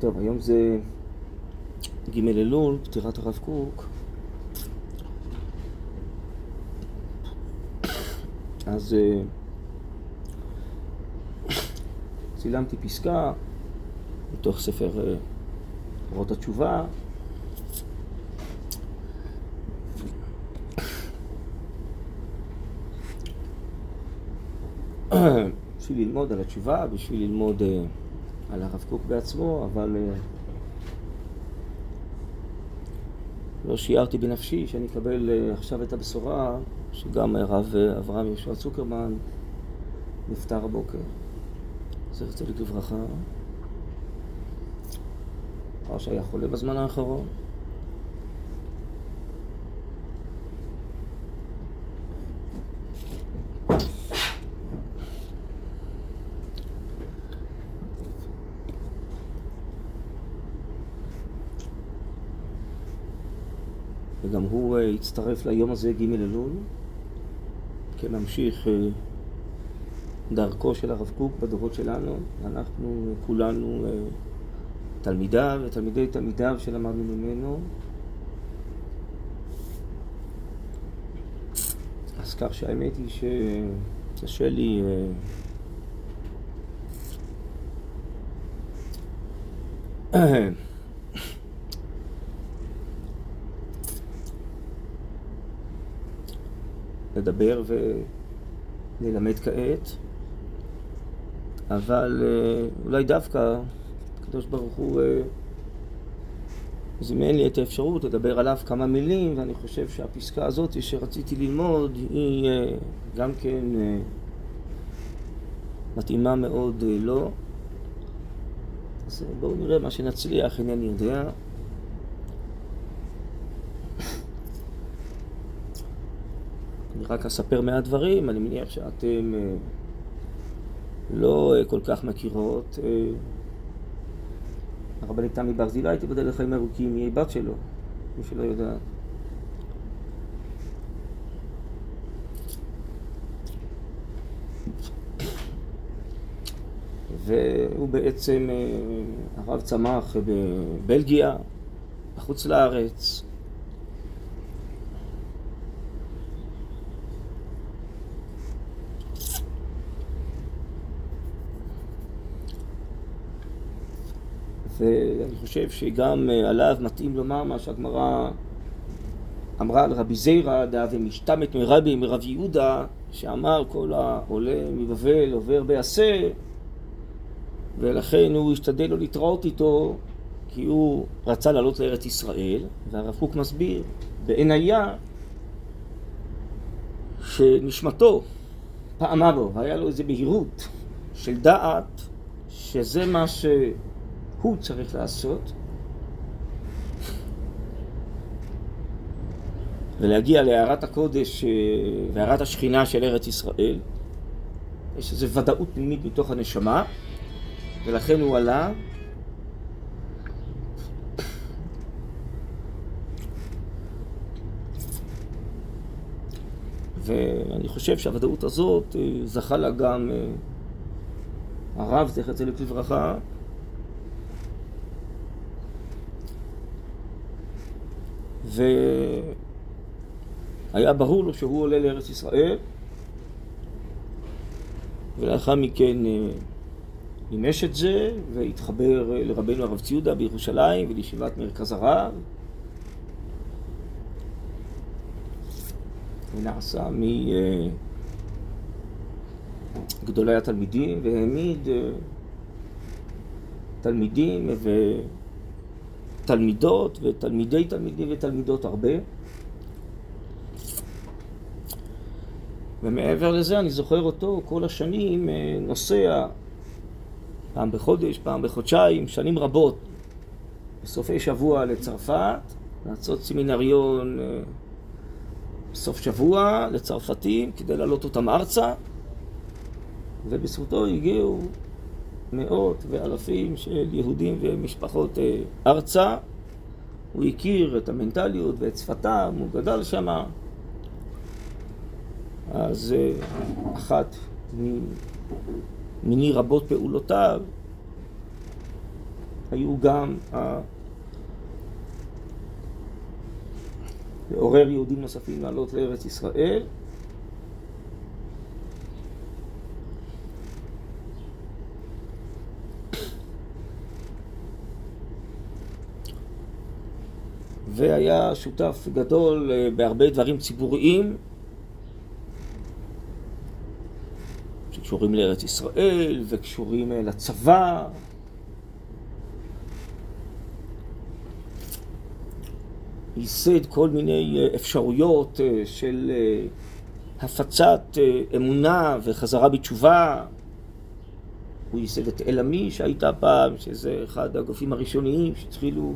טוב, היום זה ג' אלול, פטירת הרב קוק. אז אה, צילמתי פסקה מתוך ספר אה, אורות התשובה. בשביל ללמוד על התשובה, בשביל ללמוד אה, על הרב קוק בעצמו, אבל לא שיערתי בנפשי שאני אקבל עכשיו את הבשורה שגם הרב אברהם יהושע צוקרמן נפטר הבוקר. זכר צדיק לברכה. שהיה חולה בזמן האחרון. וגם הוא הצטרף ליום הזה ג' אלול כממשיך דרכו של הרב קוק בדורות שלנו. אנחנו כולנו תלמידיו ותלמידי תלמידיו שלמדנו ממנו. אז כך שהאמת היא שקשה לי לדבר וללמד כעת, אבל אולי דווקא הקדוש ברוך הוא זימן לי את האפשרות לדבר עליו כמה מילים, ואני חושב שהפסקה הזאת שרציתי ללמוד היא גם כן מתאימה מאוד לו. אז בואו נראה מה שנצליח, אינני יודע. רק אספר מעט דברים, אני מניח שאתם לא כל כך מכירות. הרבנית תמי ברזילי, תיבדל לחיים ארוכים, היא בת שלו, מי שלא יודע. והוא בעצם, הרב צמח בבלגיה, בחוץ לארץ. ואני חושב שגם עליו מתאים לומר מה שהגמרא אמרה על רבי זיירא דא ומשתמת מרבי מרב יהודה שאמר כל העולה מבבל עובר בעשה ולכן הוא השתדל לא להתראות איתו כי הוא רצה לעלות לארץ ישראל והרב קוק מסביר בעינייה שנשמתו פעמה בו, היה לו איזו בהירות של דעת שזה מה ש... הוא צריך לעשות ולהגיע להערת הקודש והערת השכינה של ארץ ישראל. יש איזו ודאות פנימית מתוך הנשמה ולכן הוא עלה. ואני חושב שהוודאות הזאת זכה לה גם הרב זכר צדיק לברכה והיה ברור לו שהוא עולה לארץ ישראל ולאחר מכן מימש את זה והתחבר לרבנו הרב ציודה בירושלים ולישיבת מרכז הרב. ונעשה מגדולי התלמידים והעמיד תלמידים ו... תלמידות ותלמידי תלמידים ותלמידות הרבה. ומעבר לזה אני זוכר אותו כל השנים נוסע פעם בחודש, פעם בחודשיים, שנים רבות בסופי שבוע לצרפת, לעשות סמינריון בסוף שבוע לצרפתים כדי להעלות אותם ארצה ובזכותו הגיעו מאות ואלפים של יהודים ומשפחות ארצה. הוא הכיר את המנטליות ואת שפתם, הוא גדל שם. אז אחת מיני רבות פעולותיו היו גם לעורר יהודים נוספים לעלות לארץ ישראל. והיה שותף גדול אה, בהרבה דברים ציבוריים שקשורים לארץ ישראל וקשורים אה, לצבא. ייסד כל מיני אה, אפשרויות של הפצת אמונה וחזרה בתשובה. הוא ייסד את אלעמי שהייתה פעם, שזה אחד הגופים הראשוניים שהתחילו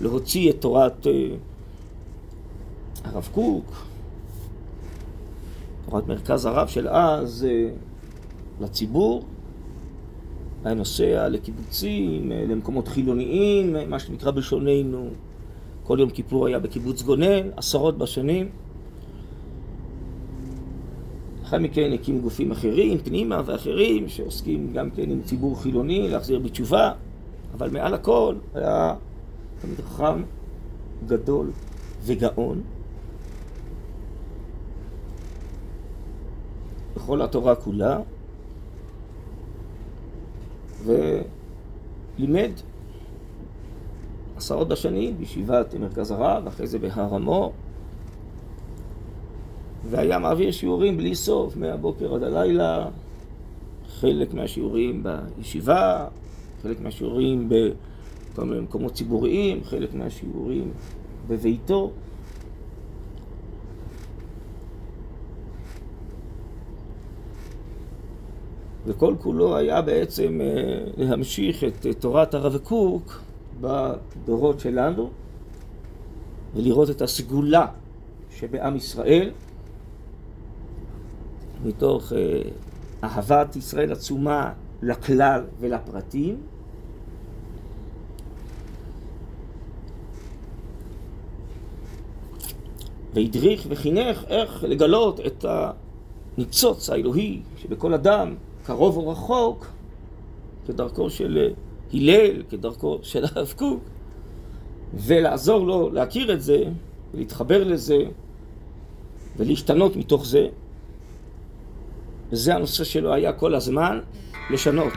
להוציא את תורת אה, הרב קוק, תורת מרכז הרב של אז, אה, לציבור. היה נוסע לקיבוצים, אה, למקומות חילוניים, מה שנקרא בלשוננו. כל יום כיפור היה בקיבוץ גונן, עשרות בשנים. לאחר מכן הקים גופים אחרים, פנימה ואחרים, שעוסקים גם כן עם ציבור חילוני, להחזיר בתשובה, אבל מעל הכל היה תלמיד חכם גדול וגאון. בכל התורה כולה, ולימד. עשרות בשנים בישיבת מרכז הרב, אחרי זה בהר המור, והיה מעביר שיעורים בלי סוף, מהבוקר עד הלילה, חלק מהשיעורים בישיבה, חלק מהשיעורים ב... כל מיני מקומות ציבוריים, חלק מהשיעורים בביתו. וכל כולו היה בעצם אה, להמשיך את תורת הרב קוק בדורות שלנו ולראות את הסגולה שבעם ישראל מתוך אה, אהבת ישראל עצומה לכלל ולפרטים והדריך וחינך איך לגלות את הניצוץ האלוהי שבכל אדם, קרוב או רחוק, כדרכו של הלל, כדרכו של הרב קוק, ולעזור לו להכיר את זה, ולהתחבר לזה, ולהשתנות מתוך זה. וזה הנושא שלו היה כל הזמן, לשנות.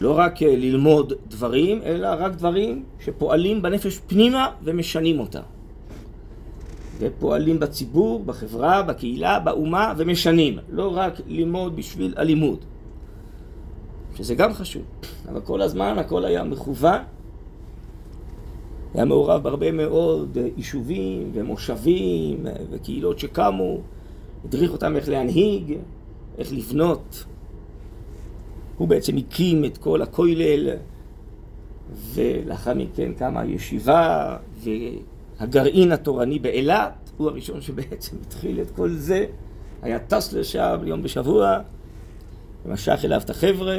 לא רק אה, ללמוד דברים, אלא רק דברים שפועלים בנפש פנימה ומשנים אותה. ופועלים בציבור, בחברה, בקהילה, באומה, ומשנים. לא רק ללמוד בשביל הלימוד, שזה גם חשוב. אבל כל הזמן הכל היה מכוון. היה מעורב בהרבה מאוד אה, יישובים ומושבים אה, וקהילות שקמו, הדריך אותם איך להנהיג, איך לבנות הוא בעצם הקים את כל הכולל, ולאחר מכן קמה הישיבה, והגרעין התורני באילת, הוא הראשון שבעצם התחיל את כל זה, היה טס לשם יום בשבוע, ומשך אליו את החבר'ה,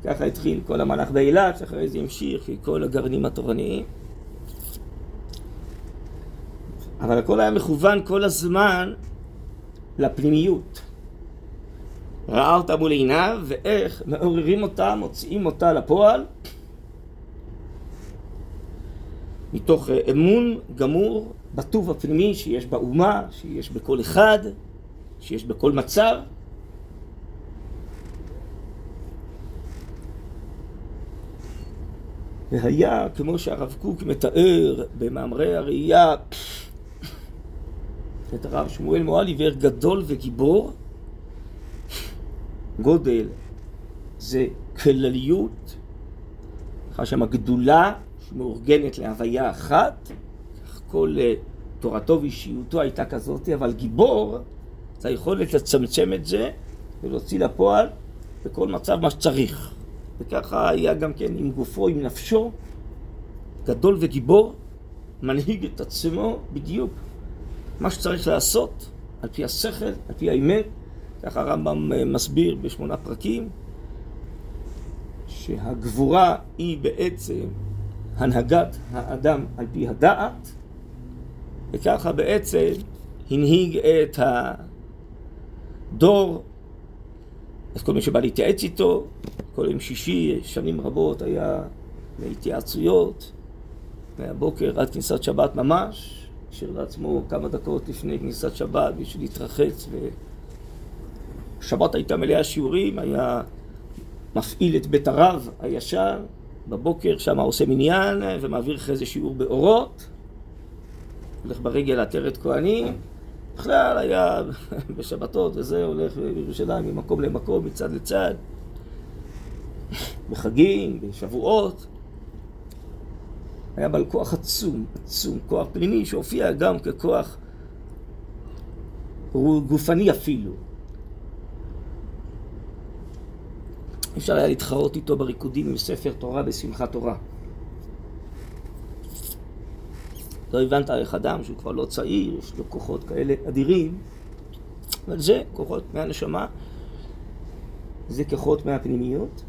וככה התחיל כל המהלך באילת, שאחרי זה המשיך עם כל הגרעינים התורניים. אבל הכל היה מכוון כל הזמן לפנימיות. ראה אותה מול עיניו, ואיך מעוררים אותה, מוציאים אותה לפועל, מתוך אה, אמון גמור בטוב הפנימי שיש באומה, שיש בכל אחד, שיש בכל מצב. והיה, כמו שהרב קוק מתאר במאמרי הראייה, את הרב שמואל מועל עיוור גדול וגיבור, גודל זה כלליות, אחר שם הגדולה שמאורגנת להוויה אחת, כל אה, תורתו ואישיותו הייתה כזאת, אבל גיבור זה היכולת לצמצם את זה ולהוציא לפועל בכל מצב מה שצריך. וככה היה גם כן עם גופו, עם נפשו, גדול וגיבור, מנהיג את עצמו בדיוק מה שצריך לעשות, על פי השכל, על פי האמת, ככה הרמב"ם אה, מסביר בשמונה פרקים, שהגבורה היא בעצם הנהגת האדם על פי הדעת, וככה בעצם הנהיג את הדור אז כל מי שבא להתייעץ איתו, כל יום שישי, שנים רבות, היה להתייעצויות, מהבוקר עד כניסת שבת ממש, השאיר לעצמו כמה דקות לפני כניסת שבת בשביל להתרחץ, ושבת הייתה מלאה שיעורים, היה מפעיל את בית הרב הישר, בבוקר שם עושה מניין ומעביר אחרי זה שיעור באורות, הולך ברגל לעטרת כהנים, בכלל היה בשבתות וזה הולך בירושלים ממקום למקום, מצד לצד, בחגים, בשבועות. היה בעל כוח עצום, עצום, כוח פנימי שהופיע גם ככוח גופני אפילו. אפשר היה להתחרות איתו בריקודים עם ספר תורה בשמחת תורה. לא הבנת איך אדם שהוא כבר לא צעיר, יש לו כוחות כאלה אדירים, אבל זה כוחות מהנשמה, זה כוחות מהפנימיות.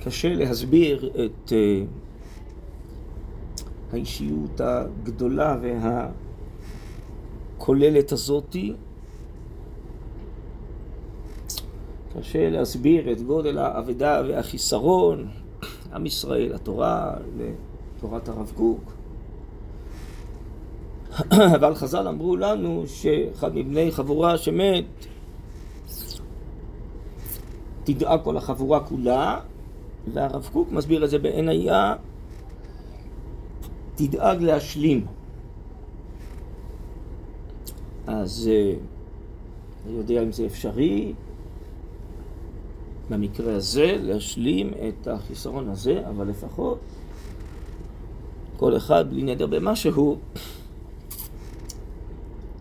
וקשה להסביר את אה, האישיות הגדולה והכוללת הזאתי. קשה להסביר את גודל האבדה והחיסרון, עם ישראל, התורה, לתורת הרב קוק. אבל חז"ל אמרו לנו שאחד מבני חבורה שמת תדאג כל החבורה כולה, והרב קוק מסביר את זה בעין היה, תדאג להשלים. אז אה, אני יודע אם זה אפשרי, במקרה הזה, להשלים את החיסרון הזה, אבל לפחות כל אחד, בלי נדר במשהו,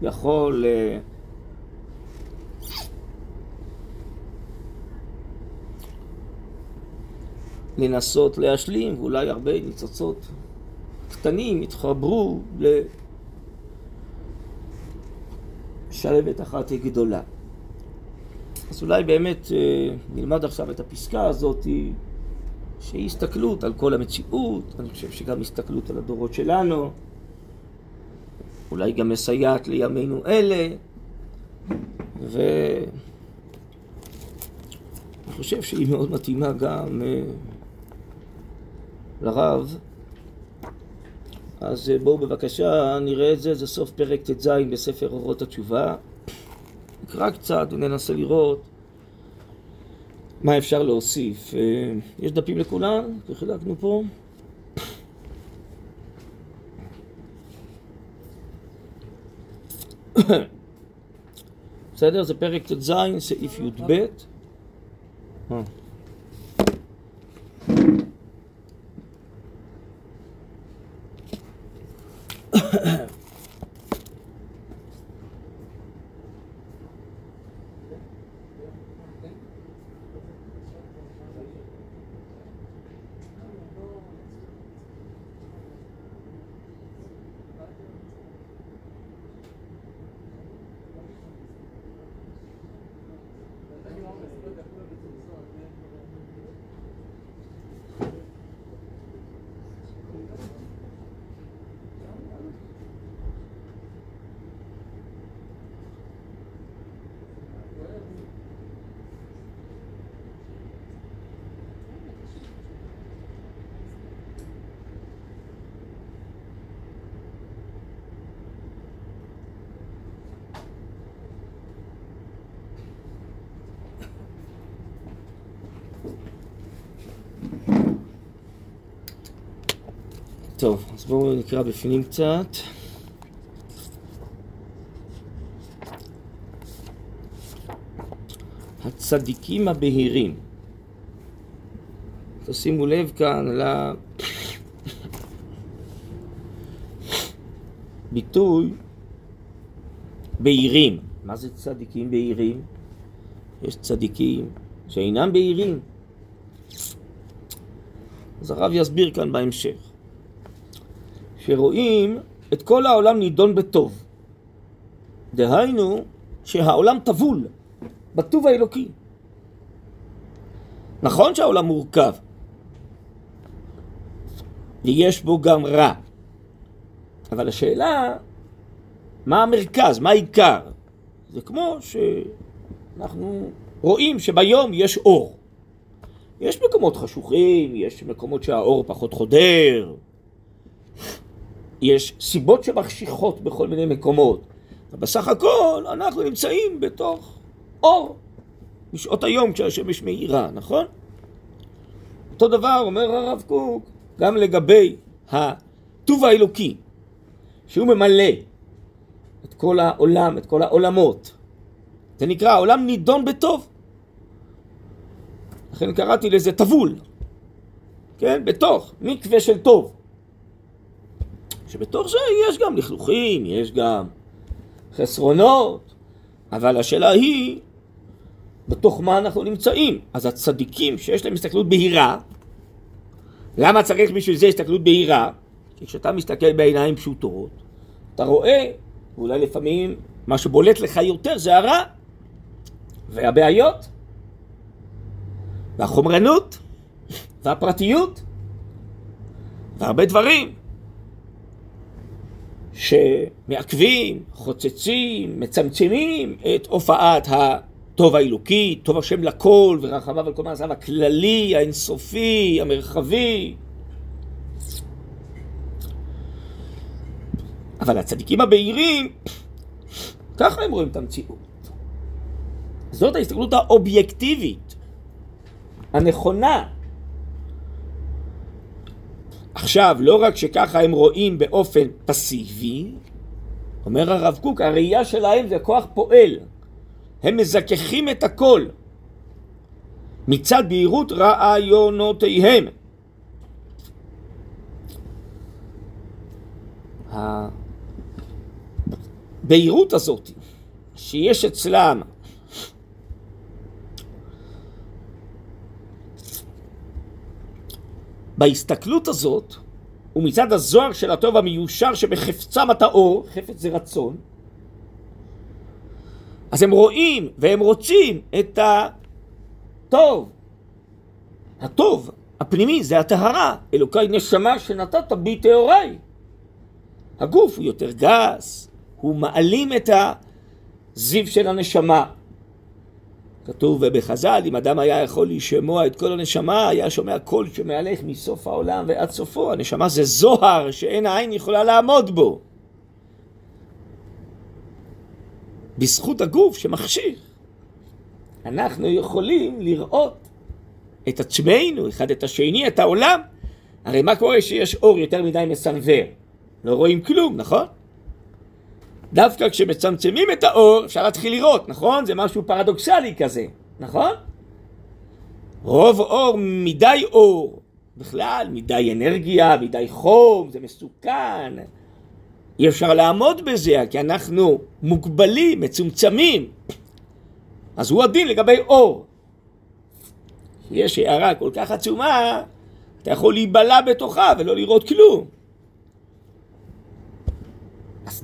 יכול uh, לנסות להשלים, ואולי הרבה ניצוצות קטנים יתחברו לשלבת אחת גדולה. אז אולי באמת אה, נלמד עכשיו את הפסקה הזאת, שהיא הסתכלות על כל המציאות, אני חושב שגם הסתכלות על הדורות שלנו, אולי גם מסייעת לימינו אלה, ואני חושב שהיא מאוד מתאימה גם אה, לרב. אז אה, בואו בבקשה נראה את זה, זה סוף פרק ט"ז בספר אורות התשובה. נקרא קצת וננסה לראות מה אפשר להוסיף. אה, יש דפים לכולם? חילקנו פה. בסדר? זה פרק ט"ז, סעיף י"ב. אה. טוב, בואו נקרא בפנים קצת. הצדיקים הבהירים. תשימו לב כאן לביטוי בהירים. מה זה צדיקים בהירים? יש צדיקים שאינם בהירים. אז הרב יסביר כאן בהמשך. שרואים את כל העולם נידון בטוב. דהיינו שהעולם טבול בטוב האלוקי. נכון שהעולם מורכב, ויש בו גם רע. אבל השאלה, מה המרכז, מה העיקר? זה כמו שאנחנו רואים שביום יש אור. יש מקומות חשוכים, יש מקומות שהאור פחות חודר, יש סיבות שמחשיכות בכל מיני מקומות. בסך הכל אנחנו נמצאים בתוך אור בשעות היום כשהשמש מאירה, נכון? אותו דבר אומר הרב קוק גם לגבי הטוב האלוקי, שהוא ממלא את כל העולם, את כל העולמות. זה נקרא, העולם נידון בטוב. לכן קראתי לזה טבול, כן? בתוך, מקווה של טוב. שבתוך זה יש גם לכלוכים, יש גם חסרונות, אבל השאלה היא, בתוך מה אנחנו נמצאים? אז הצדיקים שיש להם הסתכלות בהירה, למה צריך בשביל זה הסתכלות בהירה? כי כשאתה מסתכל בעיניים פשוטות, אתה רואה, ואולי לפעמים מה שבולט לך יותר זה הרע והבעיות והחומרנות והפרטיות והרבה דברים שמעכבים, חוצצים, מצמצמים את הופעת הטוב האלוקי, טוב השם לכל ורחמיו על כל מעשיו הכללי, האינסופי, המרחבי. אבל הצדיקים הבהירים, ככה הם רואים את המציאות. זאת ההסתכלות האובייקטיבית, הנכונה, עכשיו, לא רק שככה הם רואים באופן פסיבי, אומר הרב קוק, הראייה שלהם זה כוח פועל. הם מזככים את הכל מצד בהירות רעיונותיהם. הבהירות הזאת שיש אצלם בהסתכלות הזאת, ומצד הזוהר של הטוב המיושר שבחפצם הטהור, חפץ זה רצון, אז הם רואים והם רוצים את הטוב. הטוב הפנימי זה הטהרה, אלוקי נשמה שנתת בי טהוריי. הגוף הוא יותר גס, הוא מעלים את הזיו של הנשמה. כתוב בחז"ל, אם אדם היה יכול לשמוע את כל הנשמה, היה שומע קול שמהלך מסוף העולם ועד סופו. הנשמה זה זוהר שאין העין יכולה לעמוד בו. בזכות הגוף שמחשיך, אנחנו יכולים לראות את עצמנו, אחד את השני, את העולם. הרי מה קורה שיש אור יותר מדי מסנוור? לא רואים כלום, נכון? דווקא כשמצמצמים את האור אפשר להתחיל לראות, נכון? זה משהו פרדוקסלי כזה, נכון? רוב אור, מדי אור, בכלל, מדי אנרגיה, מדי חום, זה מסוכן. אי אפשר לעמוד בזה, כי אנחנו מוגבלים, מצומצמים. אז הוא הדין לגבי אור. יש הערה כל כך עצומה, אתה יכול להיבלע בתוכה ולא לראות כלום.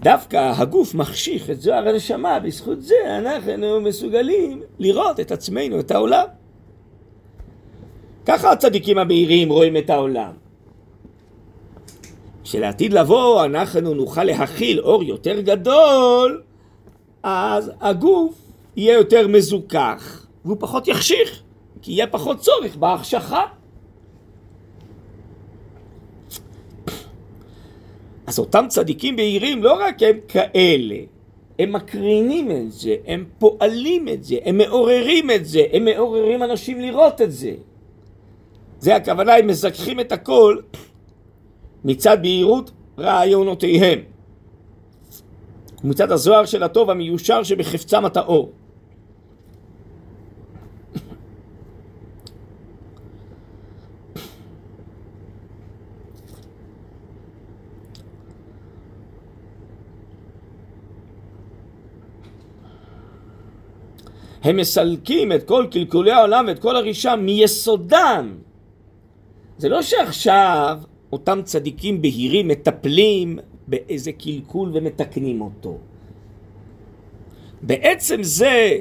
דווקא הגוף מחשיך את זוהר הנשמה, בזכות זה אנחנו מסוגלים לראות את עצמנו, את העולם. ככה הצדיקים הבהירים רואים את העולם. כשלעתיד לבוא אנחנו נוכל להכיל אור יותר גדול, אז הגוף יהיה יותר מזוכח והוא פחות יחשיך, כי יהיה פחות צורך בהחשכה. אז אותם צדיקים בהירים לא רק הם כאלה, הם מקרינים את זה, הם פועלים את זה, הם מעוררים את זה, הם מעוררים אנשים לראות את זה. זה הכוונה, הם מזכחים את הכל מצד בהירות רעיונותיהם. ומצד הזוהר של הטוב המיושר שבחפצם הטהור. הם מסלקים את כל קלקולי העולם ואת כל הרישה מיסודם. זה לא שעכשיו אותם צדיקים בהירים מטפלים באיזה קלקול ומתקנים אותו. בעצם זה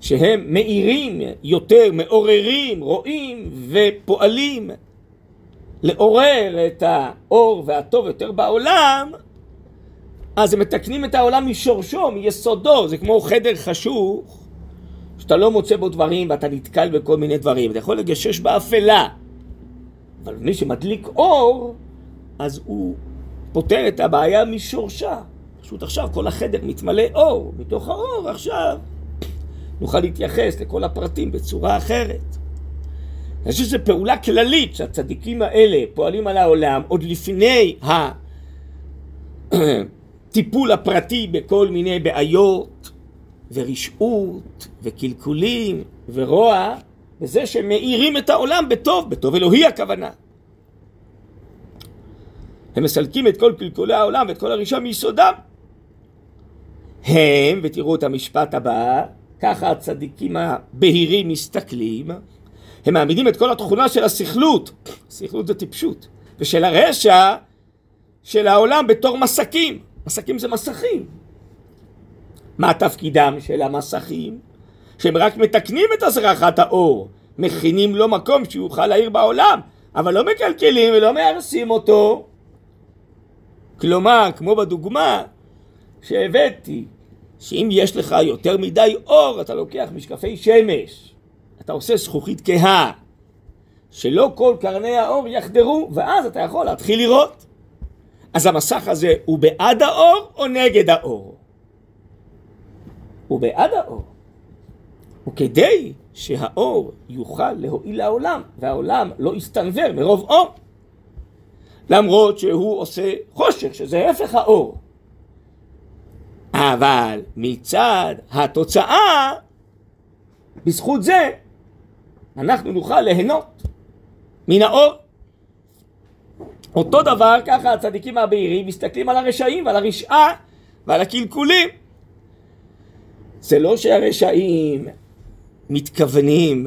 שהם מאירים יותר, מעוררים, רואים ופועלים לעורר את האור והטוב יותר בעולם, אז הם מתקנים את העולם משורשו, מיסודו, זה כמו חדר חשוך, שאתה לא מוצא בו דברים ואתה נתקל בכל מיני דברים, אתה יכול לגשש באפלה, אבל מי שמדליק אור, אז הוא פותר את הבעיה משורשה. פשוט עכשיו כל החדר מתמלא אור, מתוך האור עכשיו נוכל להתייחס לכל הפרטים בצורה אחרת. אני חושב שזו פעולה כללית שהצדיקים האלה פועלים על העולם עוד לפני הטיפול הפרטי בכל מיני בעיות ורשעות וקלקולים ורוע, בזה שהם מאירים את העולם בטוב, בטוב אלוהי הכוונה. הם מסלקים את כל קלקולי העולם ואת כל הרישה מיסודם. הם, ותראו את המשפט הבא, ככה הצדיקים הבהירים מסתכלים, הם מעמידים את כל התכונה של הסכלות, סכלות זה טיפשות, ושל הרשע של העולם בתור מסקים. מסקים זה מסכים. מה תפקידם של המסכים? שהם רק מתקנים את הזרחת האור, מכינים לו מקום שיוכל להעיר בעולם, אבל לא מקלקלים ולא מהרסים אותו. כלומר, כמו בדוגמה שהבאתי, שאם יש לך יותר מדי אור, אתה לוקח משקפי שמש, אתה עושה זכוכית כהה, שלא כל קרני האור יחדרו, ואז אתה יכול להתחיל לראות. אז המסך הזה הוא בעד האור או נגד האור? הוא בעד האור. וכדי שהאור יוכל להועיל לעולם, והעולם לא יסתנוור מרוב אור. למרות שהוא עושה חושך, שזה הפך האור. אבל מצד התוצאה, בזכות זה, אנחנו נוכל ליהנות מן האור. אותו דבר, ככה הצדיקים הבהירים מסתכלים על הרשעים ועל הרשעה ועל הקלקולים. זה לא שהרשעים מתכוונים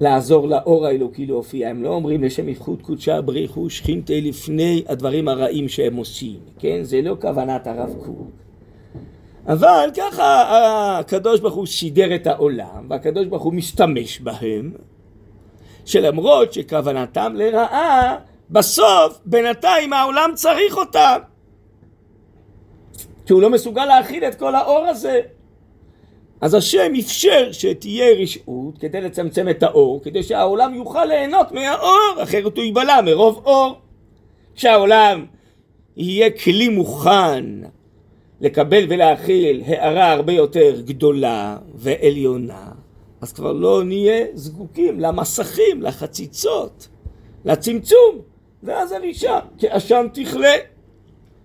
לעזור לאור האלוקי להופיע, הם לא אומרים לשם איכות קודשה בריחו שכינתי לפני הדברים הרעים שהם עושים, כן? זה לא כוונת הרב קוק. אבל ככה הקדוש ברוך הוא סידר את העולם, והקדוש ברוך הוא משתמש בהם, שלמרות שכוונתם לרעה, בסוף בינתיים העולם צריך אותם. כי הוא לא מסוגל להכיל את כל האור הזה. אז השם אפשר שתהיה רשעות כדי לצמצם את האור, כדי שהעולם יוכל ליהנות מהאור, אחרת הוא ייבלע מרוב אור. כשהעולם יהיה כלי מוכן לקבל ולהכיל הערה הרבה יותר גדולה ועליונה, אז כבר לא נהיה זקוקים למסכים, לחציצות, לצמצום, ואז הרישה כעשן תכלה.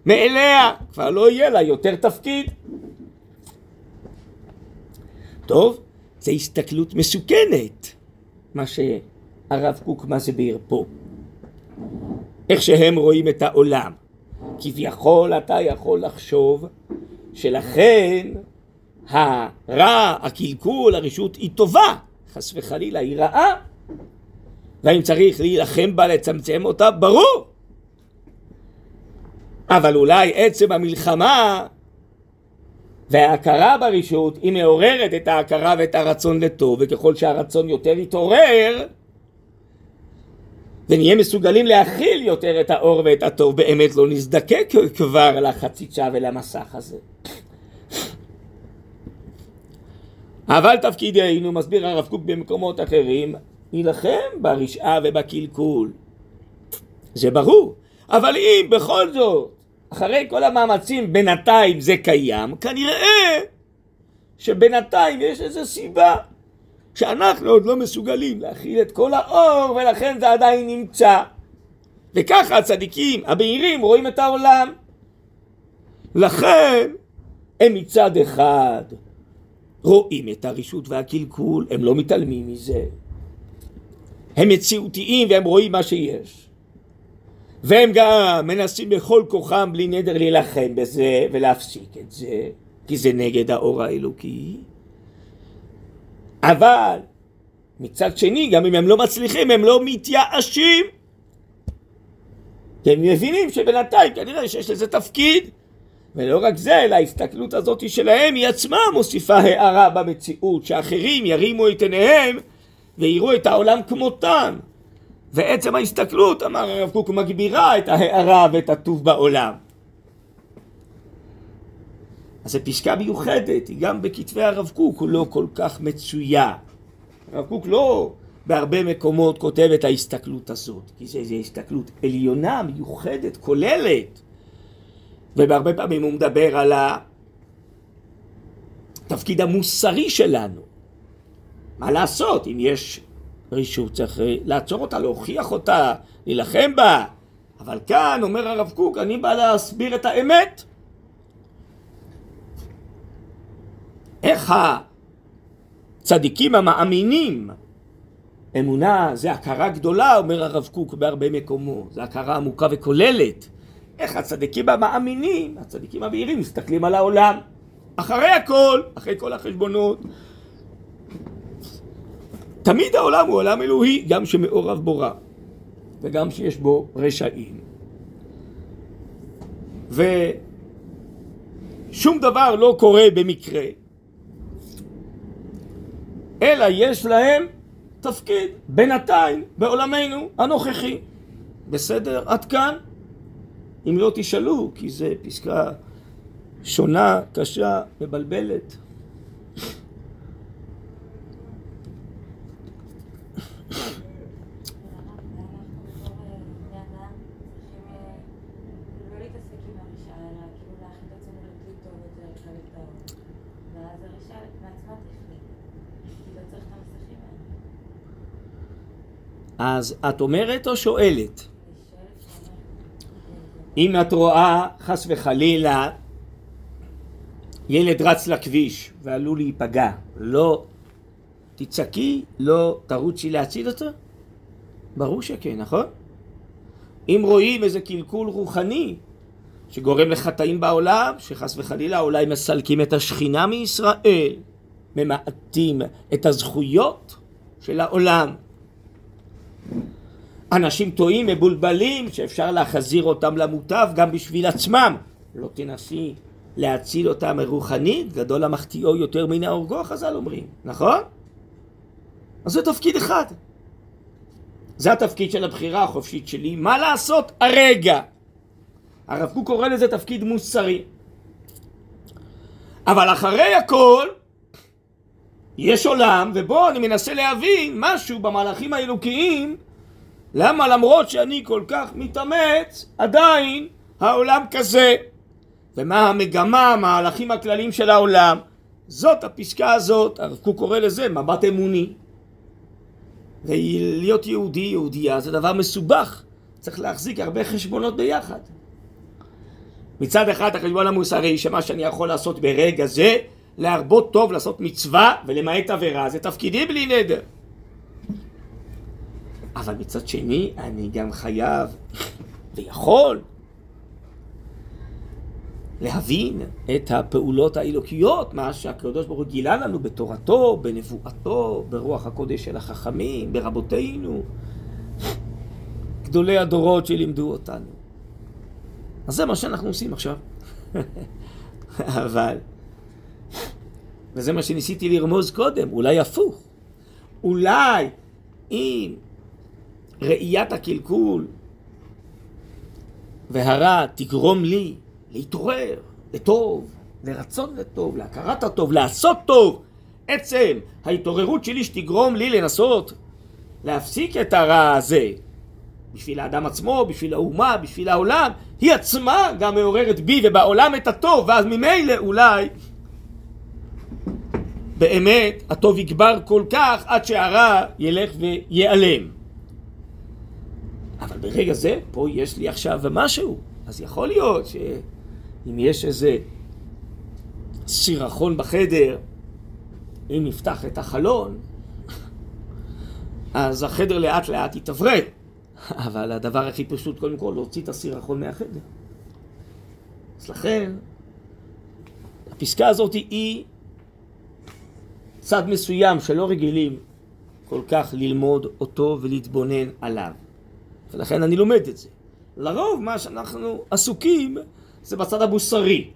מאליה כבר לא יהיה לה יותר תפקיד. טוב, זו הסתכלות מסוכנת, מה שהרב קוק מסביר פה. איך שהם רואים את העולם. כביכול אתה יכול לחשוב שלכן הרע, הקלקול, הרשות היא טובה, חס וחלילה היא רעה, והאם צריך להילחם בה, לצמצם אותה? ברור. אבל אולי עצם המלחמה וההכרה ברשות היא מעוררת את ההכרה ואת הרצון לטוב, וככל שהרצון יותר יתעורר, ונהיה מסוגלים להכיל יותר את האור ואת הטוב, באמת לא נזדקק כבר לחציצה ולמסך הזה. אבל תפקידנו, מסביר הרב קוק במקומות אחרים, להילחם ברשעה ובקלקול. זה ברור. אבל אם בכל זאת, אחרי כל המאמצים בינתיים זה קיים, כנראה שבינתיים יש איזו סיבה שאנחנו עוד לא מסוגלים להכיל את כל האור ולכן זה עדיין נמצא. וככה הצדיקים הבהירים רואים את העולם. לכן הם מצד אחד רואים את הרשות והקלקול, הם לא מתעלמים מזה. הם מציאותיים והם רואים מה שיש. והם גם מנסים בכל כוחם בלי נדר להילחם בזה ולהפסיק את זה, כי זה נגד האור האלוקי. אבל מצד שני, גם אם הם לא מצליחים, הם לא מתייאשים. כי הם מבינים שבינתיים כנראה שיש לזה תפקיד. ולא רק זה, אלא ההסתכלות הזאת שלהם היא עצמה מוסיפה הערה במציאות, שאחרים ירימו את עיניהם ויראו את העולם כמותם. ועצם ההסתכלות, אמר הרב קוק, מגבירה את ההערה ואת הטוב בעולם. אז זו פסקה מיוחדת, היא גם בכתבי הרב קוק, לא כל כך מצויה. הרב קוק לא בהרבה מקומות כותב את ההסתכלות הזאת, כי זו הסתכלות עליונה, מיוחדת, כוללת. ובהרבה פעמים הוא מדבר על התפקיד המוסרי שלנו. מה לעשות אם יש רשות, צריך לעצור אותה, להוכיח אותה, להילחם בה. אבל כאן אומר הרב קוק, אני בא להסביר את האמת. איך הצדיקים המאמינים, אמונה זה הכרה גדולה, אומר הרב קוק בהרבה מקומות, זה הכרה עמוקה וכוללת. איך הצדיקים המאמינים, הצדיקים הבהירים, מסתכלים על העולם. אחרי הכל, אחרי כל החשבונות, תמיד העולם הוא עולם אלוהי, גם שמעורב בו רע, וגם שיש בו רשעים. ושום דבר לא קורה במקרה, אלא יש להם תפקיד בינתיים בעולמנו הנוכחי. בסדר? עד כאן? אם לא תשאלו, כי זו פסקה שונה, קשה, מבלבלת. אז את אומרת או שואלת? אם את רואה חס וחלילה ילד רץ לכביש ועלול להיפגע, לא תצעקי, לא תרוצי להציל אותו? ברור שכן, נכון? אם רואים איזה קלקול רוחני שגורם לחטאים בעולם, שחס וחלילה אולי מסלקים את השכינה מישראל, ממעטים את הזכויות של העולם, אנשים טועים, מבולבלים, שאפשר להחזיר אותם למוטב גם בשביל עצמם. לא תנסי להציל אותם רוחנית, גדול המחטיאו יותר מן ההורגו, חז"ל אומרים, נכון? אז זה תפקיד אחד. זה התפקיד של הבחירה החופשית שלי, מה לעשות הרגע. הרב קוק קורא לזה תפקיד מוסרי. אבל אחרי הכל, יש עולם, ובו אני מנסה להבין משהו במהלכים האלוקיים למה למרות שאני כל כך מתאמץ, עדיין העולם כזה. ומה המגמה, המהלכים הכלליים של העולם? זאת הפסקה הזאת, הרב קוק קורא לזה מבט אמוני. ולהיות יהודי, יהודייה, זה דבר מסובך. צריך להחזיק הרבה חשבונות ביחד. מצד אחד החשבון המוסרי, שמה שאני יכול לעשות ברגע זה, להרבות טוב, לעשות מצווה ולמעט עבירה, זה תפקידי בלי נדר. אבל מצד שני, אני גם חייב ויכול להבין את הפעולות האלוקיות, מה שהקדוש ברוך הוא גילה לנו בתורתו, בנבואתו, ברוח הקודש של החכמים, ברבותינו, גדולי הדורות שלימדו אותנו. אז זה מה שאנחנו עושים עכשיו. אבל, וזה מה שניסיתי לרמוז קודם, אולי הפוך. אולי אם ראיית הקלקול והרע תגרום לי להתעורר לטוב, לרצון לטוב, להכרת הטוב, לעשות טוב. עצם ההתעוררות שלי שתגרום לי לנסות להפסיק את הרע הזה בשביל האדם עצמו, בשביל האומה, בשביל העולם, היא עצמה גם מעוררת בי ובעולם את הטוב, ואז ממילא אולי באמת הטוב יגבר כל כך עד שהרע ילך וייעלם. אבל ברגע זה, פה יש לי עכשיו משהו. אז יכול להיות שאם יש איזה סירחון בחדר, אם נפתח את החלון, אז החדר לאט לאט יתאוורר. אבל הדבר הכי פשוט, קודם כל, להוציא את הסירחון מהחדר. אז לכן, הפסקה הזאת היא צד מסוים שלא רגילים כל כך ללמוד אותו ולהתבונן עליו. ולכן אני לומד את זה. לרוב מה שאנחנו עסוקים זה בצד המוסרי.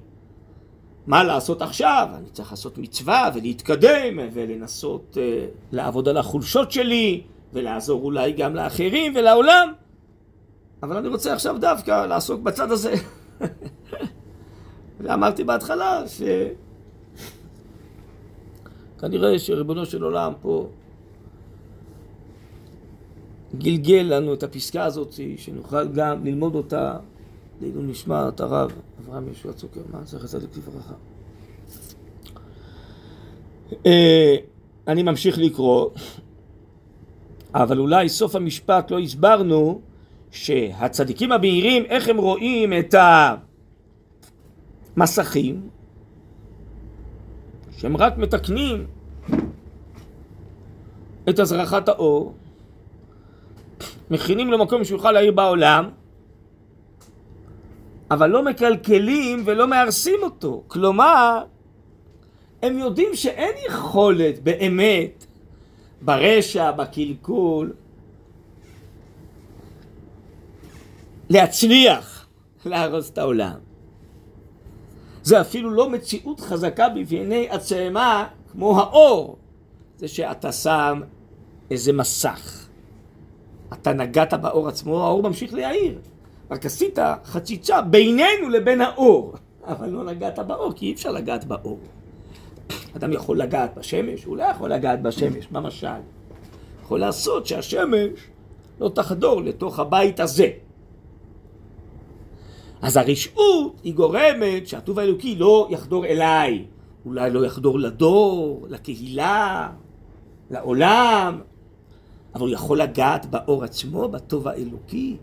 מה לעשות עכשיו? אני צריך לעשות מצווה ולהתקדם ולנסות uh, לעבוד על החולשות שלי ולעזור אולי גם לאחרים ולעולם. אבל אני רוצה עכשיו דווקא לעסוק בצד הזה. ואמרתי בהתחלה ש... כנראה שריבונו של עולם פה גלגל לנו את הפסקה הזאת, שנוכל גם ללמוד אותה לעילוי נשמת הרב אברהם ישוע צוקרמן, זכר צדיק לברכה. אה, אני ממשיך לקרוא, אבל אולי סוף המשפט לא הסברנו שהצדיקים הבהירים, איך הם רואים את המסכים, שהם רק מתקנים את הזרחת האור, מכינים לו מקום שיוכל להעיר בעולם, אבל לא מקלקלים ולא מהרסים אותו. כלומר, הם יודעים שאין יכולת באמת ברשע, בקלקול, להצליח להרוס את העולם. זה אפילו לא מציאות חזקה בבנייני עצמה כמו האור. זה שאתה שם איזה מסך. אתה נגעת באור עצמו, האור ממשיך להעיר. רק עשית חציצה בינינו לבין האור. אבל לא נגעת באור, כי אי אפשר לגעת באור. אדם יכול לגעת בשמש, הוא לא יכול לגעת בשמש, במשל. יכול לעשות שהשמש לא תחדור לתוך הבית הזה. אז הרשעות היא גורמת שהטוב האלוקי לא יחדור אליי. אולי לא יחדור לדור, לקהילה, לעולם, אבל הוא יכול לגעת באור עצמו, בטוב האלוקי,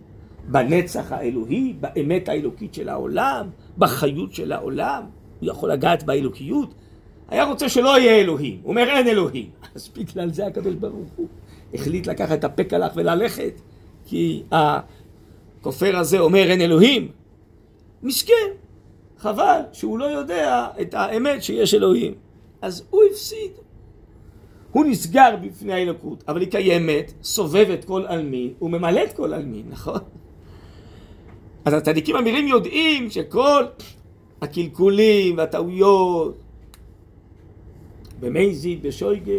בנצח האלוהי, באמת האלוקית של העולם, בחיות של העולם. הוא יכול לגעת באלוקיות. היה רוצה שלא יהיה אלוהים, הוא אומר אין אלוהים. אז בגלל זה הקדוש ברוך הוא החליט לקחת את הפקלח וללכת, כי הכופר הזה אומר אין אלוהים. מסכן, חבל שהוא לא יודע את האמת שיש אלוהים. אז הוא הפסיד. הוא נסגר בפני האלוקות, אבל היא קיימת, סובבת כל עלמין וממלאת כל עלמין, נכון? אז הצדיקים המירים יודעים שכל הקלקולים והטעויות במייזיד, בשויגה,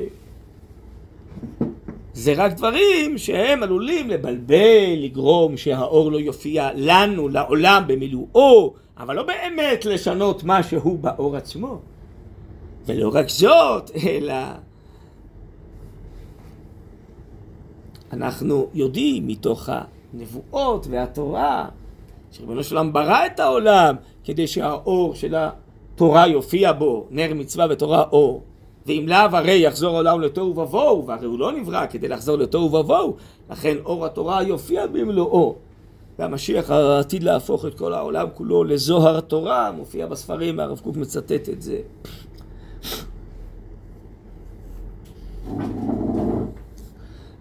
זה רק דברים שהם עלולים לבלבל, לגרום שהאור לא יופיע לנו, לעולם, במילואו, אבל לא באמת לשנות משהו באור עצמו. ולא רק זאת, אלא אנחנו יודעים מתוך הנבואות והתורה שריבונו של עולם ברא את העולם כדי שהאור של התורה יופיע בו, נר מצווה ותורה אור. ואם לאו הרי יחזור העולם לתוהו ובוהו, והרי הוא לא נברא כדי לחזור לתוהו ובוהו, לכן אור התורה יופיע במלואו. והמשיח עתיד להפוך את כל העולם כולו לזוהר התורה, מופיע בספרים, והרב קוק מצטט את זה.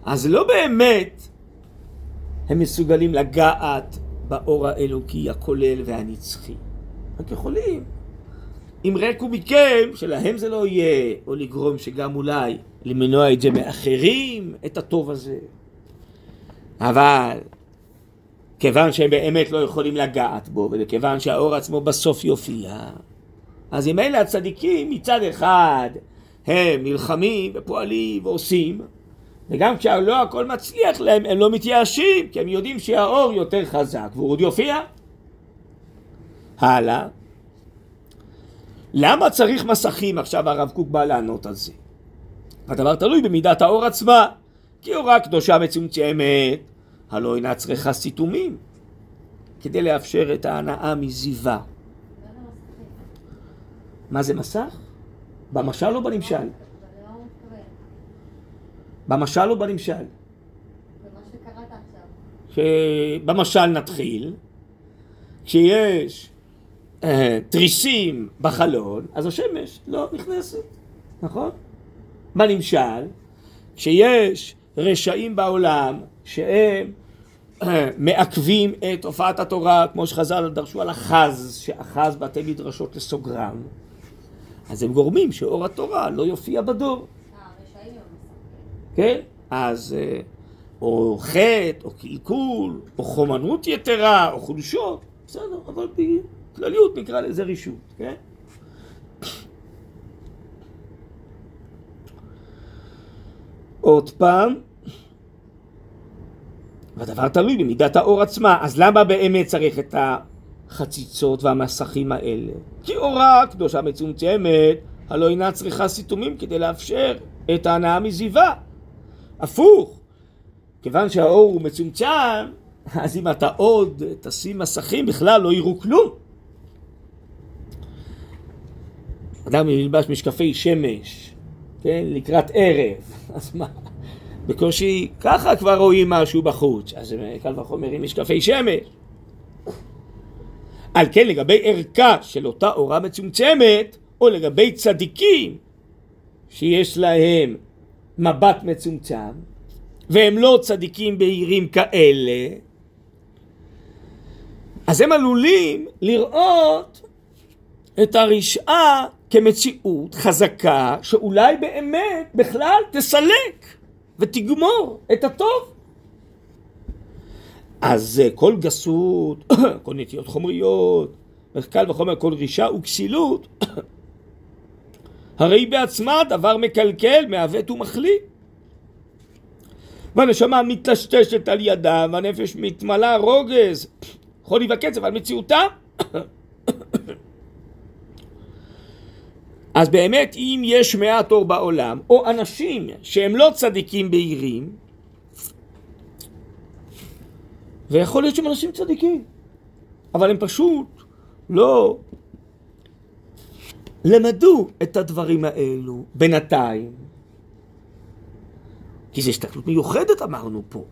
אז לא באמת הם מסוגלים לגעת באור האלוקי הכולל והנצחי. רק יכולים אם רקו מכם, שלהם זה לא יהיה, או לגרום שגם אולי למנוע את זה מאחרים, את הטוב הזה. אבל כיוון שהם באמת לא יכולים לגעת בו, וכיוון שהאור עצמו בסוף יופיע, אז אם אלה הצדיקים מצד אחד הם נלחמים ופועלים ועושים, וגם כשלא הכל מצליח להם, הם לא מתייאשים, כי הם יודעים שהאור יותר חזק, והוא עוד יופיע. הלאה. למה צריך מסכים? עכשיו הרב קוק בא לענות על זה. הדבר תלוי במידת האור עצמה, כי אורה קדושה מצומצמת, הלא אינה צריכה סיתומים, כדי לאפשר את ההנאה מזיווה. מה זה מסך? במשל או בנמשל? במשל או בנמשל? במשל נתחיל, כשיש אה, תריסים בחלון, אז השמש לא נכנסת, נכון? בנמשל, כשיש רשעים בעולם שהם אה, מעכבים את הופעת התורה, כמו שחז"ל דרשו על החז, שאחז בתי מדרשות לסוגרם, אז הם גורמים שאור התורה לא יופיע בדור. כן? אז אה, או חטא, או קלקול, או חומנות יתרה, או חולשות, בסדר, אבל בכלליות נקרא לזה רישות, כן? עוד פעם, והדבר תלוי במידת האור עצמה, אז למה באמת צריך את החציצות והמסכים האלה? כי אורה קדושה מצומצמת, הלא אינה צריכה סיתומים כדי לאפשר את ההנאה מזיווה. הפוך, כיוון שהאור הוא מצומצם, אז אם אתה עוד תשים מסכים בכלל לא יראו כלום. אדם ילבש משקפי שמש, כן, לקראת ערב, אז מה, בקושי ככה כבר רואים משהו בחוץ, אז קל וחומר עם משקפי שמש. על כן לגבי ערכה של אותה אורה מצומצמת, או לגבי צדיקים שיש להם מבט מצומצם, והם לא צדיקים בהירים כאלה, אז הם עלולים לראות את הרשעה כמציאות חזקה שאולי באמת בכלל תסלק ותגמור את הטוב. אז כל גסות, כל נטיות חומריות, קל וחומר כל רישה וכסילות, הרי בעצמה דבר מקלקל, מעוות ומחליא. והנשמה מתשתשת על ידה, והנפש מתמלאה רוגז, חולי וקצב על מציאותה. אז באמת אם יש מעט אור בעולם, או אנשים שהם לא צדיקים בהירים, ויכול להיות שהם אנשים צדיקים, אבל הם פשוט לא למדו את הדברים האלו בינתיים. כי זו הסתכלות מיוחדת אמרנו פה.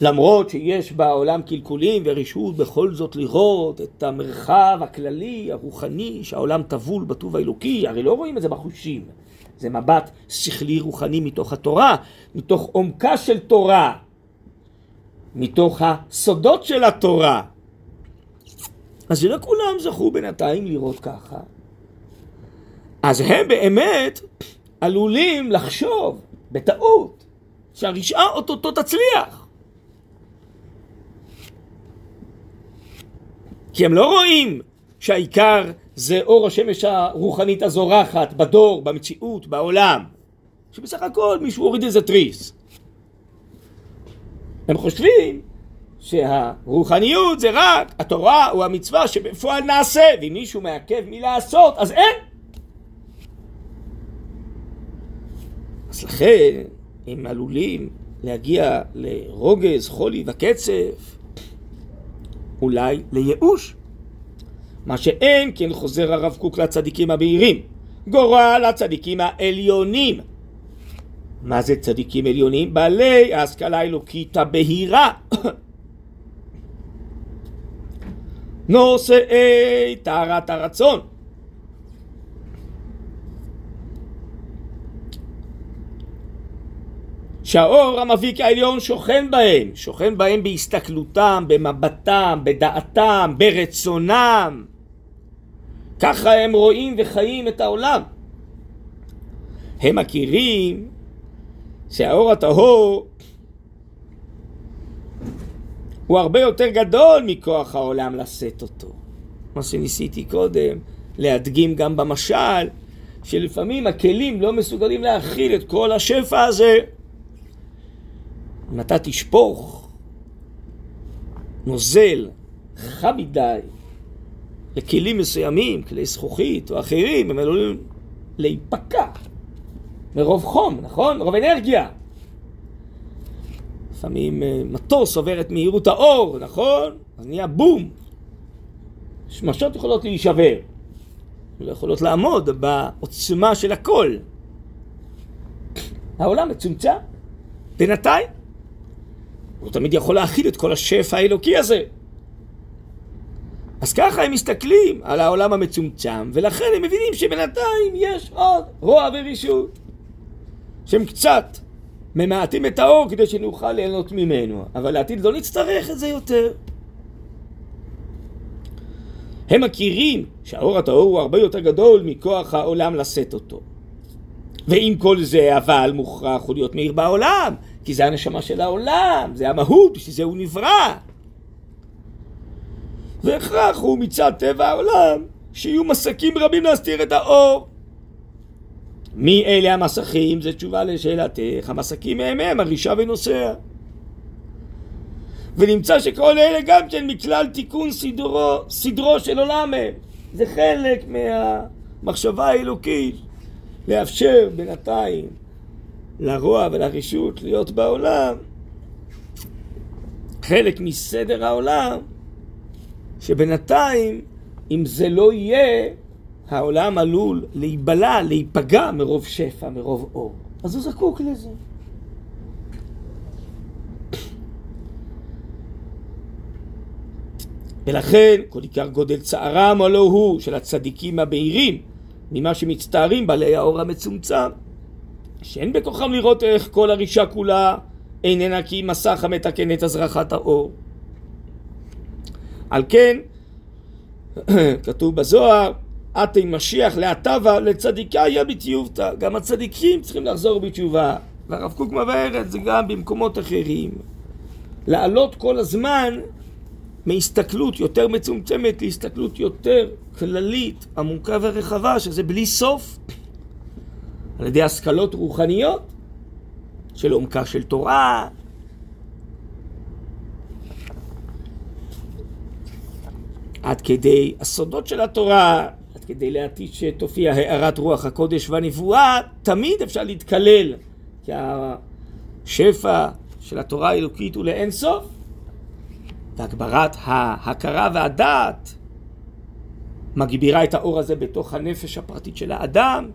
למרות שיש בעולם קלקולים ורשעות, בכל זאת לראות את המרחב הכללי, הרוחני, שהעולם טבול בטוב האלוקי, הרי לא רואים את זה בחושים. זה מבט שכלי רוחני מתוך התורה, מתוך עומקה של תורה, מתוך הסודות של התורה. אז לא כולם זכו בינתיים לראות ככה. אז הם באמת עלולים לחשוב בטעות שהרשעה אוטוטו תצליח. כי הם לא רואים שהעיקר זה אור השמש הרוחנית הזורחת בדור, במציאות, בעולם. שבסך הכל מישהו הוריד איזה תריס. הם חושבים שהרוחניות זה רק התורה או המצווה שבפועל נעשה, ואם מישהו מעכב מלעשות, אז אין. אז לכן הם עלולים להגיע לרוגז, חולי וקצף, אולי לייאוש. מה שאין כן חוזר הרב קוק לצדיקים הבהירים. גורל הצדיקים העליונים. מה זה צדיקים עליונים? בעלי ההשכלה האלוקית הבהירה. נושאי טהרת הרצון. שהאור המביק העליון שוכן בהם, שוכן בהם בהסתכלותם, במבטם, בדעתם, ברצונם. ככה הם רואים וחיים את העולם. הם מכירים שהאור הטהור הוא הרבה יותר גדול מכוח העולם לשאת אותו. מה שניסיתי קודם להדגים גם במשל, שלפעמים הכלים לא מסוגלים להכיל את כל השפע הזה. אם אתה תשפוך נוזל חם מדי לכלים מסוימים, כלי זכוכית או אחרים, הם עלולים להיפקע מרוב חום, נכון? מרוב אנרגיה. לפעמים אה, מטוס עובר את מהירות האור, נכון? אז נהיה בום. שמשות יכולות להישבר. לא יכולות לעמוד בעוצמה של הכל. העולם מצומצם. בינתיים הוא תמיד יכול להכיל את כל השפע האלוקי הזה. אז ככה הם מסתכלים על העולם המצומצם, ולכן הם מבינים שבינתיים יש עוד רוע ורישות. שהם קצת ממעטים את האור כדי שנוכל ליהנות ממנו, אבל לעתיד לא נצטרך את זה יותר. הם מכירים שהאור הטהור הוא הרבה יותר גדול מכוח העולם לשאת אותו. ועם כל זה, אבל מוכרח הוא להיות מאיר בעולם, כי זה הנשמה של העולם, זה המהות, בשביל זה הוא נברא. והכרח הוא מצד טבע העולם שיהיו מסקים רבים להסתיר את האור. מי אלה המסכים? זו תשובה לשאלתך. המסקים הם הם, הרישה ונוסע. ונמצא שכל אלה גם כן מכלל תיקון סדרו, סדרו של עולם הם. זה חלק מהמחשבה האלוקית, לאפשר בינתיים לרוע ולרשות להיות בעולם, חלק מסדר העולם, שבינתיים, אם זה לא יהיה, העולם עלול להיבלע, להיפגע מרוב שפע, מרוב אור. אז הוא זקוק לזה. ולכן כל עיקר גודל צערם הלא הוא של הצדיקים הבהירים ממה שמצטערים בעלי האור המצומצם שאין בכוחם לראות איך כל הרישה כולה איננה כי מסך המתקן את הזרחת האור. על כן כתוב בזוהר אתי משיח להטבה לצדיקיה בתיובתא גם הצדיקים צריכים לחזור בתשובה. והרב קוק מבאר את זה גם במקומות אחרים. לעלות כל הזמן מהסתכלות יותר מצומצמת להסתכלות יותר כללית, עמוקה ורחבה, שזה בלי סוף, על ידי השכלות רוחניות של עומקה של תורה. עד כדי הסודות של התורה, עד כדי לעתיד שתופיע הארת רוח הקודש והנבואה, תמיד אפשר להתקלל, כי השפע של התורה האלוקית הוא לאין סוף. והגברת ההכרה והדעת מגבירה את האור הזה בתוך הנפש הפרטית של האדם,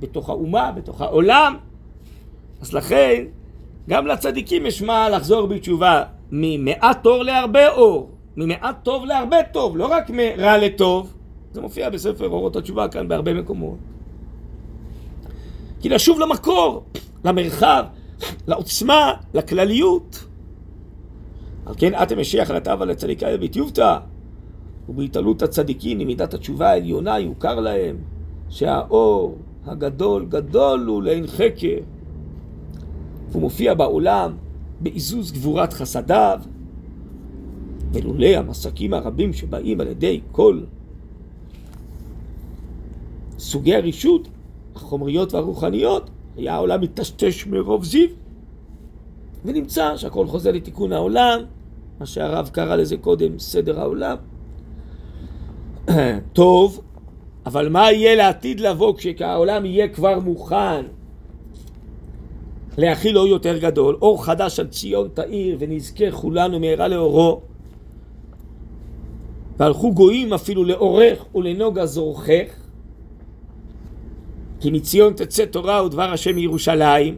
בתוך האומה, בתוך העולם. אז לכן, גם לצדיקים יש מה לחזור בתשובה ממעט אור להרבה אור, ממעט טוב להרבה טוב, לא רק מרע לטוב. זה מופיע בספר אורות התשובה כאן בהרבה מקומות. כי לשוב למקור, למרחב, לעוצמה, לכלליות. על כן אתם משיח לתו על הצדיקה בטיובתא ובהתעלות הצדיקים ממידת התשובה העליונה יוכר להם שהאור הגדול גדול הוא לאין חקר והוא מופיע בעולם בעיזוז גבורת חסדיו ולולא המסקים הרבים שבאים על ידי כל סוגי הרישות החומריות והרוחניות היה העולם מטשטש מרוב זיו ונמצא שהכל חוזר לתיקון העולם, מה שהרב קרא לזה קודם סדר העולם. טוב, אבל מה יהיה לעתיד לבוא כשהעולם יהיה כבר מוכן להכיל אור יותר גדול, אור חדש על ציון תאיר ונזכה כולנו מהרה לאורו והלכו גויים אפילו לאורך ולנוגה זורכך כי מציון תצא תורה ודבר השם מירושלים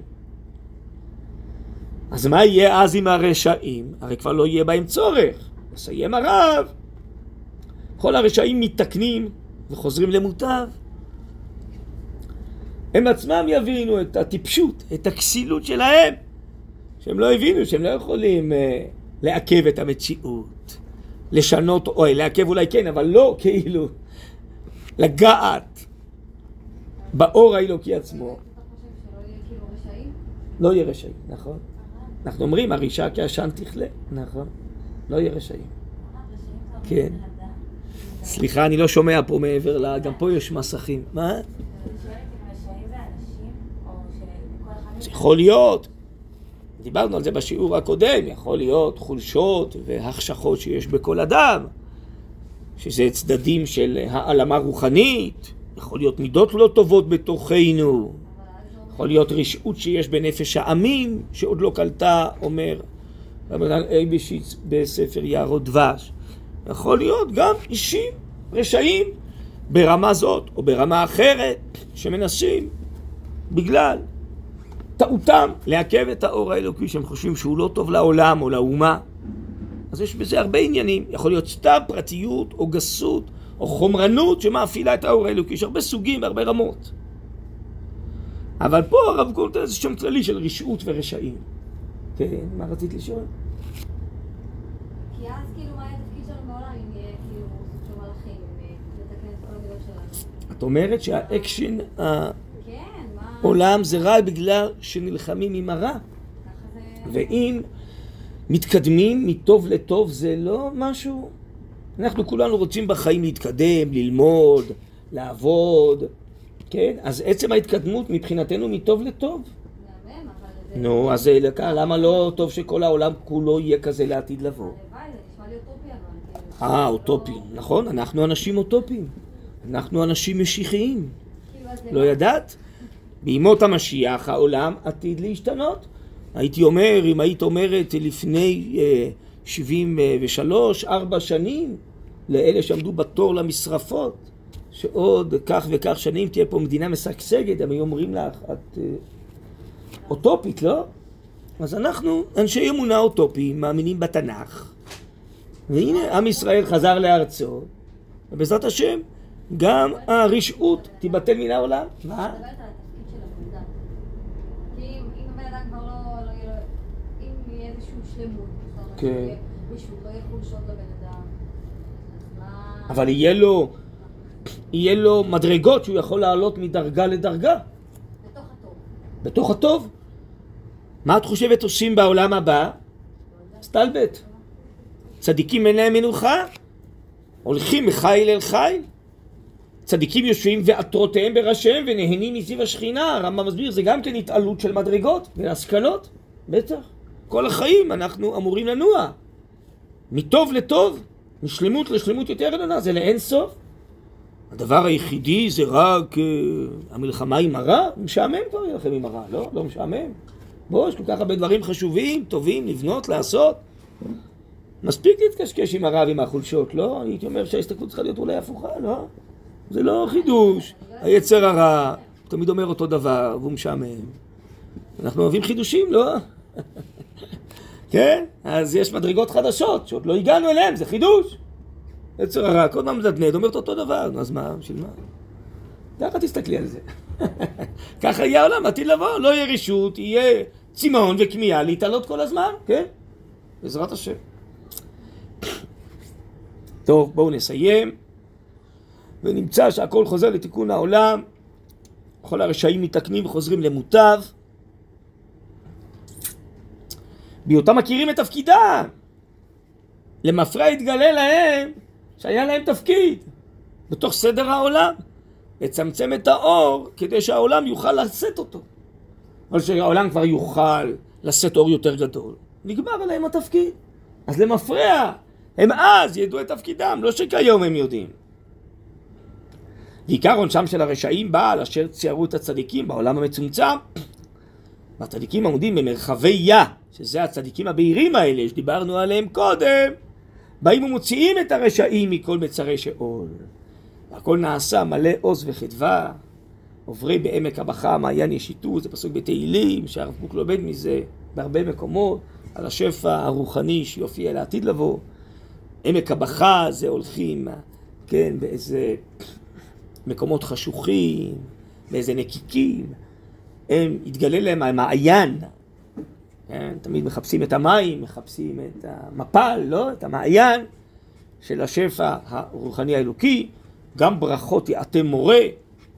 אז מה יהיה אז עם הרשעים? הרי כבר לא יהיה בהם צורך. מסיים הרב. כל הרשעים מתקנים וחוזרים למוטב. הם עצמם יבינו את הטיפשות, את הכסילות שלהם, שהם לא הבינו שהם לא יכולים uh, לעכב את המציאות, לשנות, או לעכב אולי כן, אבל לא כאילו לגעת באור האלוקי עצמו. לא יהיה רשעים, נכון. אנחנו אומרים, הרישה כעשן תכלה, נכון, לא יהיה רשעים. כן. סליחה, אני לא שומע פה מעבר ל... גם פה יש מסכים. מה? זה יכול להיות, דיברנו על זה בשיעור הקודם, יכול להיות חולשות והחשכות שיש בכל אדם, שזה צדדים של העלמה רוחנית, יכול להיות מידות לא טובות בתוכנו, יכול להיות רשעות שיש בנפש העמים, שעוד לא קלטה, אומר רבנן אייבשיץ בספר יערות דבש. יכול להיות גם אישים רשעים ברמה זאת או ברמה אחרת שמנסים בגלל טעותם לעכב את האור האלוקי שהם חושבים שהוא לא טוב לעולם או לאומה. אז יש בזה הרבה עניינים. יכול להיות סתם פרטיות או גסות או חומרנות שמאפילה את האור האלוקי. יש הרבה סוגים והרבה רמות. אבל פה הרב קוק נותן איזה שם כללי של רשעות ורשעים. כן, מה רצית לשאול? כי אז כאילו מה יהיה התפקיד שלנו בעולם אם יהיה כאילו סוג של מלאכים, לתקן את כל הגדול שלנו. את אומרת שהאקשן כן. העולם זה רע בגלל שנלחמים עם הרע. ואם מתקדמים מטוב לטוב זה לא משהו... אנחנו כולנו רוצים בחיים להתקדם, ללמוד, לעבוד, כן? אז עצם ההתקדמות מבחינתנו מטוב לטוב. נו, אז לקה- למה לא טוב שכל העולם כולו יהיה כזה לעתיד לבוא? אה, אוטופי. נכון, אנחנו אנשים אוטופיים. אנחנו אנשים משיחיים. לא? ידעת? בימות המשיח העולם עתיד להשתנות. הייתי אומר, אם היית אומרת לפני אה, 73, ארבע שנים, לאלה שעמדו בתור למשרפות, שעוד כך וכך שנים תהיה פה מדינה משגשגת, הם היו אומרים לך, את אה, אוטופית, לא? אז אנחנו אנשי אמונה אוטופיים, מאמינים בתנ"ך, והנה עם ישראל חזר לארצו, ובעזרת השם, גם הרשעות תיבטל מן העולם. מה? לא, לא כן. מה... אבל יהיה לו, יהיה לו מדרגות שהוא יכול לעלות מדרגה לדרגה, בתוך הטוב. בתוך הטוב. מה את חושבת עושים בעולם הבא? סטלבט. צדיקים אין להם מנוחה, הולכים מחיל אל חיל. צדיקים יושבים ועטרותיהם בראשיהם ונהנים מסביב השכינה. הרמב"ם מסביר, זה גם כן התעלות של מדרגות והשכלות, בטח. כל החיים אנחנו אמורים לנוע. מטוב לטוב, משלמות לשלמות יותר עליונה, זה לאין סוף. הדבר היחידי זה רק אה, המלחמה עם הרע, משעמם כבר להילחם עם הרע, לא? לא משעמם. בוא, יש כל כך הרבה דברים חשובים, טובים, לבנות, לעשות. מספיק להתקשקש עם הרע ועם החולשות, לא? הייתי אומר שההסתכלות צריכה להיות אולי הפוכה, לא? זה לא חידוש. היצר הרע תמיד אומר אותו דבר, והוא משעמם. אנחנו אוהבים חידושים, לא? כן? אז יש מדרגות חדשות שעוד לא הגענו אליהן, זה חידוש. יצר הרע, כל הזמן מזדנד, אומרת אותו דבר, אז מה, בשביל מה? ככה תסתכלי על זה. ככה יהיה העולם, עתיד לבוא, לא יהיה רשות, יהיה צמאון וכמיהה להתעלות כל הזמן, כן? בעזרת השם. טוב, בואו נסיים, ונמצא שהכל חוזר לתיקון העולם, כל הרשעים מתקנים וחוזרים למוטב, בהיותם מכירים את תפקידם. למפרע יתגלה להם שהיה להם תפקיד בתוך סדר העולם, לצמצם את האור כדי שהעולם יוכל לשאת אותו. אבל שהעולם כבר יוכל לשאת אור יותר גדול, נגמר עליהם התפקיד. אז למפרע, הם אז ידעו את תפקידם, לא שכיום הם יודעים. ועיקר עונשם של הרשעים בא על אשר ציירו את הצדיקים בעולם המצומצם. והצדיקים עומדים במרחבי יה, שזה הצדיקים הבהירים האלה שדיברנו עליהם קודם, באים ומוציאים את הרשעים מכל מצרי שאול. והכל נעשה מלא עוז וחדווה, עוברי בעמק הבכה, מעיין ישיתו, זה פסוק בתהילים, שהרב קוק לומד מזה בהרבה מקומות, על השפע הרוחני שיופיע לעתיד לבוא. עמק הבכה זה הולכים, כן, באיזה מקומות חשוכים, באיזה נקיקים, הם, יתגלה להם המעיין, כן? תמיד מחפשים את המים, מחפשים את המפל, לא? את המעיין של השפע הרוחני האלוקי, גם ברכות יעטה מורה,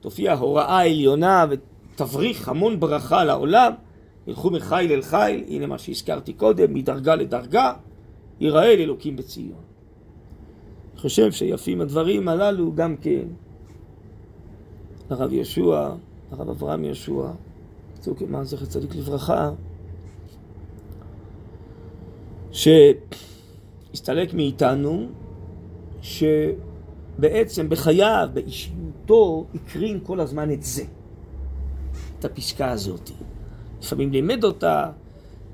תופיע הוראה עליונה ותבריך המון ברכה לעולם, ילכו מחיל אל חיל, הנה מה שהזכרתי קודם, מדרגה לדרגה, ייראה לאלוקים בציון. אני חושב שיפים הדברים הללו גם כן. הרב יהושע, הרב אברהם יהושע, צוק ימן זכר צדיק לברכה, שהסתלק מאיתנו, שבעצם בחייו, באישיותו, הקרין כל הזמן את זה, את הפסקה הזאת. לפעמים לימד אותה,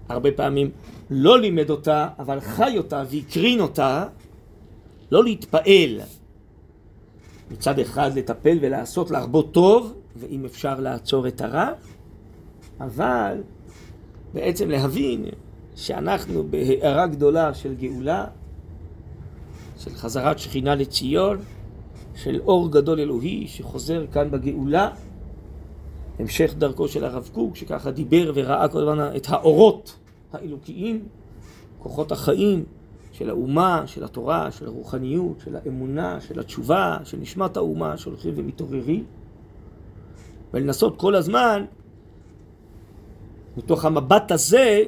הרבה פעמים לא לימד אותה, אבל חי אותה והקרין אותה, לא להתפעל. מצד אחד לטפל ולעשות, להרבות טוב, ואם אפשר לעצור את הרע, אבל בעצם להבין שאנחנו בהארה גדולה של גאולה, של חזרת שכינה לציון, של אור גדול אלוהי שחוזר כאן בגאולה, המשך דרכו של הרב קוק, שככה דיבר וראה כל הזמן את האורות האלוקיים, כוחות החיים של האומה, של התורה, של הרוחניות, של האמונה, של התשובה, של נשמת האומה שהולכים ומתעוררים, ולנסות כל הזמן, מתוך המבט הזה,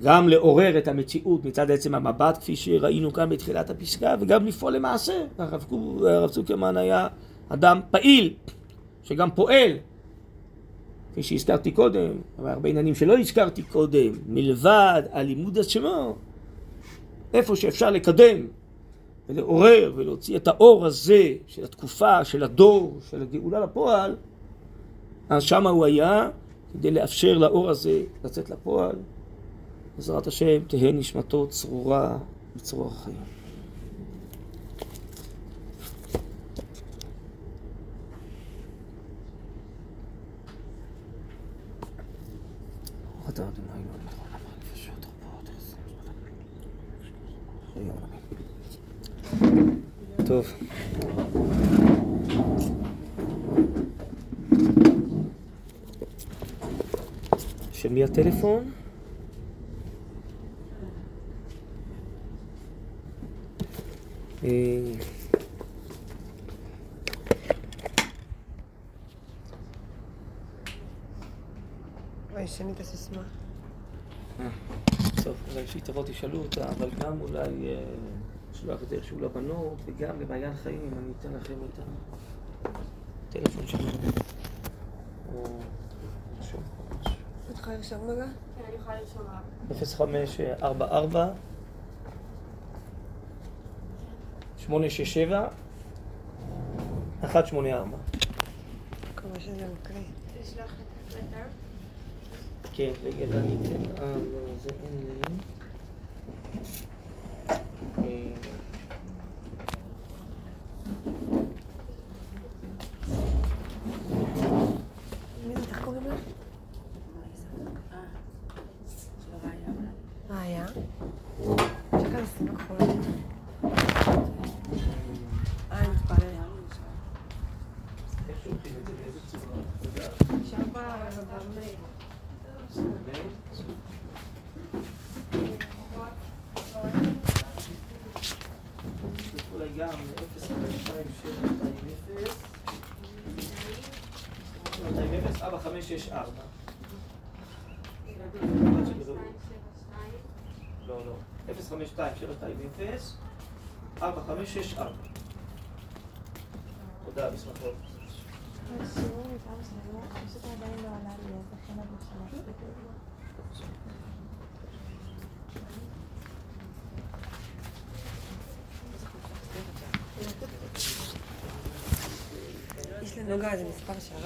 גם לעורר את המציאות מצד עצם המבט, כפי שראינו כאן בתחילת הפסקה, וגם לפעול למעשה. הרב, צוקרמן היה אדם פעיל, שגם פועל כפי שהזכרתי קודם, אבל הרבה עניינים שלא הזכרתי קודם, מלבד הלימוד עצמו, איפה שאפשר לקדם ולעורר ולהוציא את האור הזה של התקופה, של הדור, של הגאולה לפועל, אז שמה הוא היה כדי לאפשר לאור הזה לצאת לפועל. בעזרת השם תהא נשמתו צרורה בצרור החיים. אתה טוב. של מי הטלפון? אה, וואי, שני את הסיסמה. אולי כשהיא תבוא תשאלו אותה, אבל גם אולי אה, לשלוח את זה איכשהו לבנות, וגם למעיין חיים, אני אתן לכם את הטלפון שלנו. או משהו. את יכולה לרשום רגע? כן, אני יכולה לרשום רק. 0544 867 184 מקווה שזה מקריא. לשלוח את הלטר. כן, רגע, אני אתן... אה, לא, זה אין לי. אה, מי זאת? איך קוראים לה? ראיה. שכאן סימה כחולה. אה, אני מתפללת. איך שולחים את זה? באיזה צורה? תודה. שם ב- במייל. אולי גם 052 4564 לא, לא. 052 720 4564 תודה, בשמחות. יש לנוגה איזה מספר שעה.